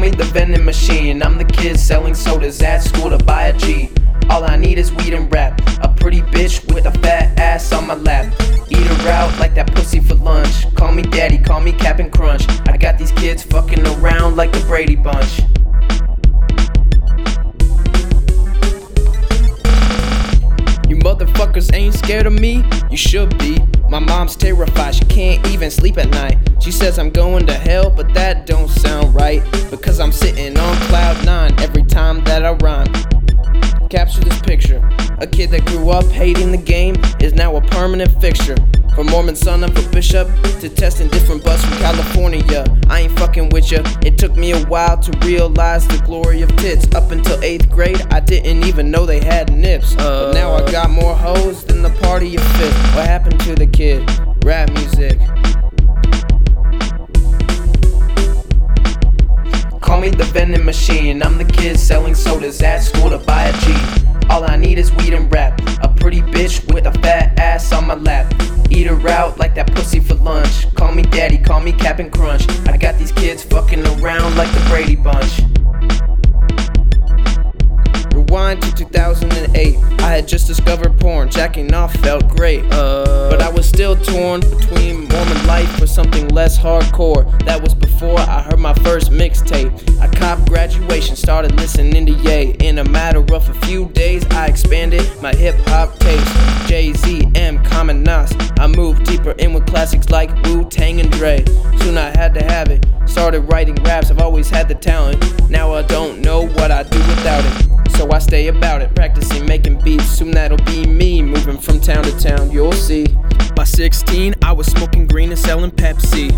Call me the vending machine. I'm the kid selling sodas at school to buy a G. All I need is weed and rap. A pretty bitch with a fat ass on my lap. Eat her out like that pussy for lunch. Call me daddy, call me Cap'n Crunch. I got these kids fucking around like the Brady Bunch. You motherfuckers ain't scared of me? You should be. My mom's terrified, she can't even sleep at night. She says I'm going to hell, but that don't sound right. Because I'm sitting on cloud nine every time that I rhyme. Capture this picture. A kid that grew up hating the game is now a permanent fixture. From Mormon son of a bishop to testing different butts from California. I ain't fucking with ya. It took me a while to realize the glory of tits. Up until eighth grade, I didn't even know they had nips. But now I uh. got more hoes than the Rap music. Call me the vending machine. I'm the kid selling sodas at school to buy a G. All I need is weed and rap. A pretty bitch with a fat ass on my lap. Eat her out like that pussy for lunch. Call me daddy, call me Cap'n Crunch. I got these kids fucking around like the Brady Bunch. Rewind to 2008. I had just discovered porn. Jacking off felt great. Was still torn between Mormon life or something less hardcore. That was before I heard my first mixtape. I copped graduation, started listening to Ye. In a matter of a few days, I expanded my hip hop taste. Jay Z, Em, Common Nas. I moved deeper in with classics like Wu Tang and Dre. Soon I had to have it. Started writing raps, I've always had the talent. Now I don't know what I'd do without it. So I stay about it, practicing making beats. Soon that'll be me, moving from town to town, you'll see. By 16, I was smoking green and selling Pepsi.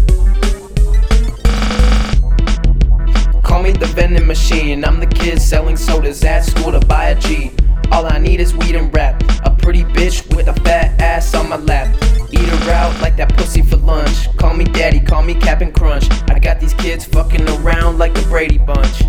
Call me the vending machine. I'm the kid selling sodas at school to buy a G. All I need is weed and rap. A pretty bitch with a fat ass on my lap. Eat her out like that pussy for lunch. Call me daddy, call me Cap'n Crunch. I got these kids fucking around like the Brady Bunch.